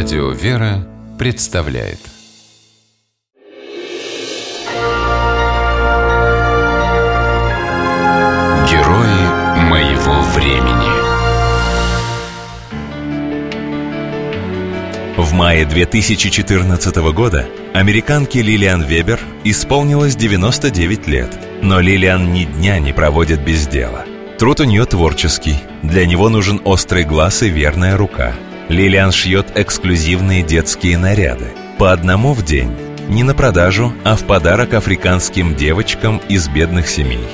Радио «Вера» представляет Герои моего времени В мае 2014 года американке Лилиан Вебер исполнилось 99 лет. Но Лилиан ни дня не проводит без дела. Труд у нее творческий. Для него нужен острый глаз и верная рука. Лилиан шьет эксклюзивные детские наряды. По одному в день. Не на продажу, а в подарок африканским девочкам из бедных семей.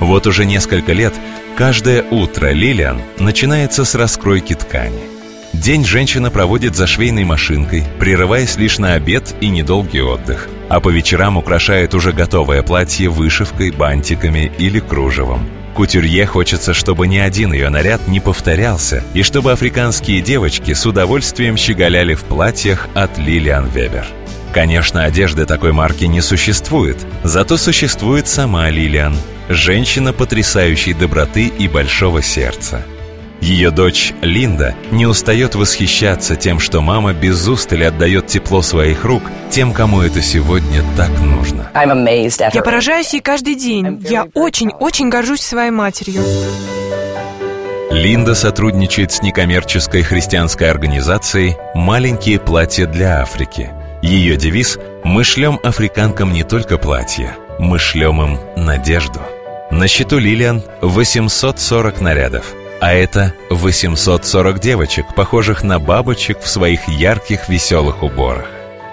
Вот уже несколько лет каждое утро Лилиан начинается с раскройки ткани – День женщина проводит за швейной машинкой, прерываясь лишь на обед и недолгий отдых. А по вечерам украшает уже готовое платье вышивкой, бантиками или кружевом. Кутюрье хочется, чтобы ни один ее наряд не повторялся, и чтобы африканские девочки с удовольствием щеголяли в платьях от Лилиан Вебер. Конечно, одежды такой марки не существует, зато существует сама Лилиан, женщина потрясающей доброты и большого сердца – ее дочь Линда не устает восхищаться тем, что мама без устали отдает тепло своих рук тем, кому это сегодня так нужно. Я поражаюсь ей каждый день. Я очень-очень горжусь своей матерью. Линда сотрудничает с некоммерческой христианской организацией «Маленькие платья для Африки». Ее девиз «Мы шлем африканкам не только платья, мы шлем им надежду». На счету Лилиан 840 нарядов – а это 840 девочек, похожих на бабочек в своих ярких веселых уборах.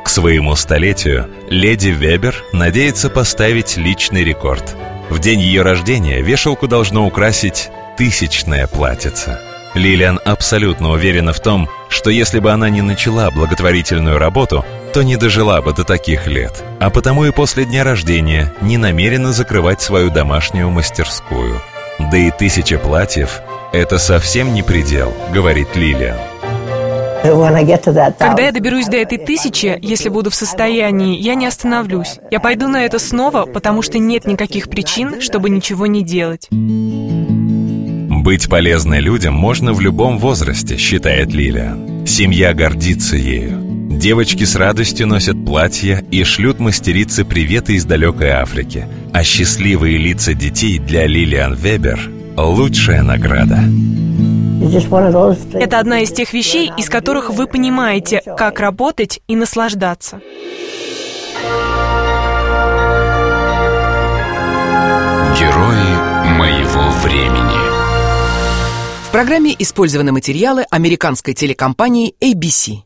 К своему столетию леди Вебер надеется поставить личный рекорд. В день ее рождения вешалку должно украсить тысячное платьице. Лилиан абсолютно уверена в том, что если бы она не начала благотворительную работу, то не дожила бы до таких лет, а потому и после дня рождения не намерена закрывать свою домашнюю мастерскую. Да и тысяча платьев это совсем не предел, говорит Лилия. Когда я доберусь до этой тысячи, если буду в состоянии, я не остановлюсь. Я пойду на это снова, потому что нет никаких причин, чтобы ничего не делать. Быть полезной людям можно в любом возрасте, считает Лилиан. Семья гордится ею. Девочки с радостью носят платья и шлют мастерицы приветы из далекой Африки. А счастливые лица детей для Лилиан Вебер лучшая награда. Это одна из тех вещей, из которых вы понимаете, как работать и наслаждаться. Герои моего времени. В программе использованы материалы американской телекомпании ABC.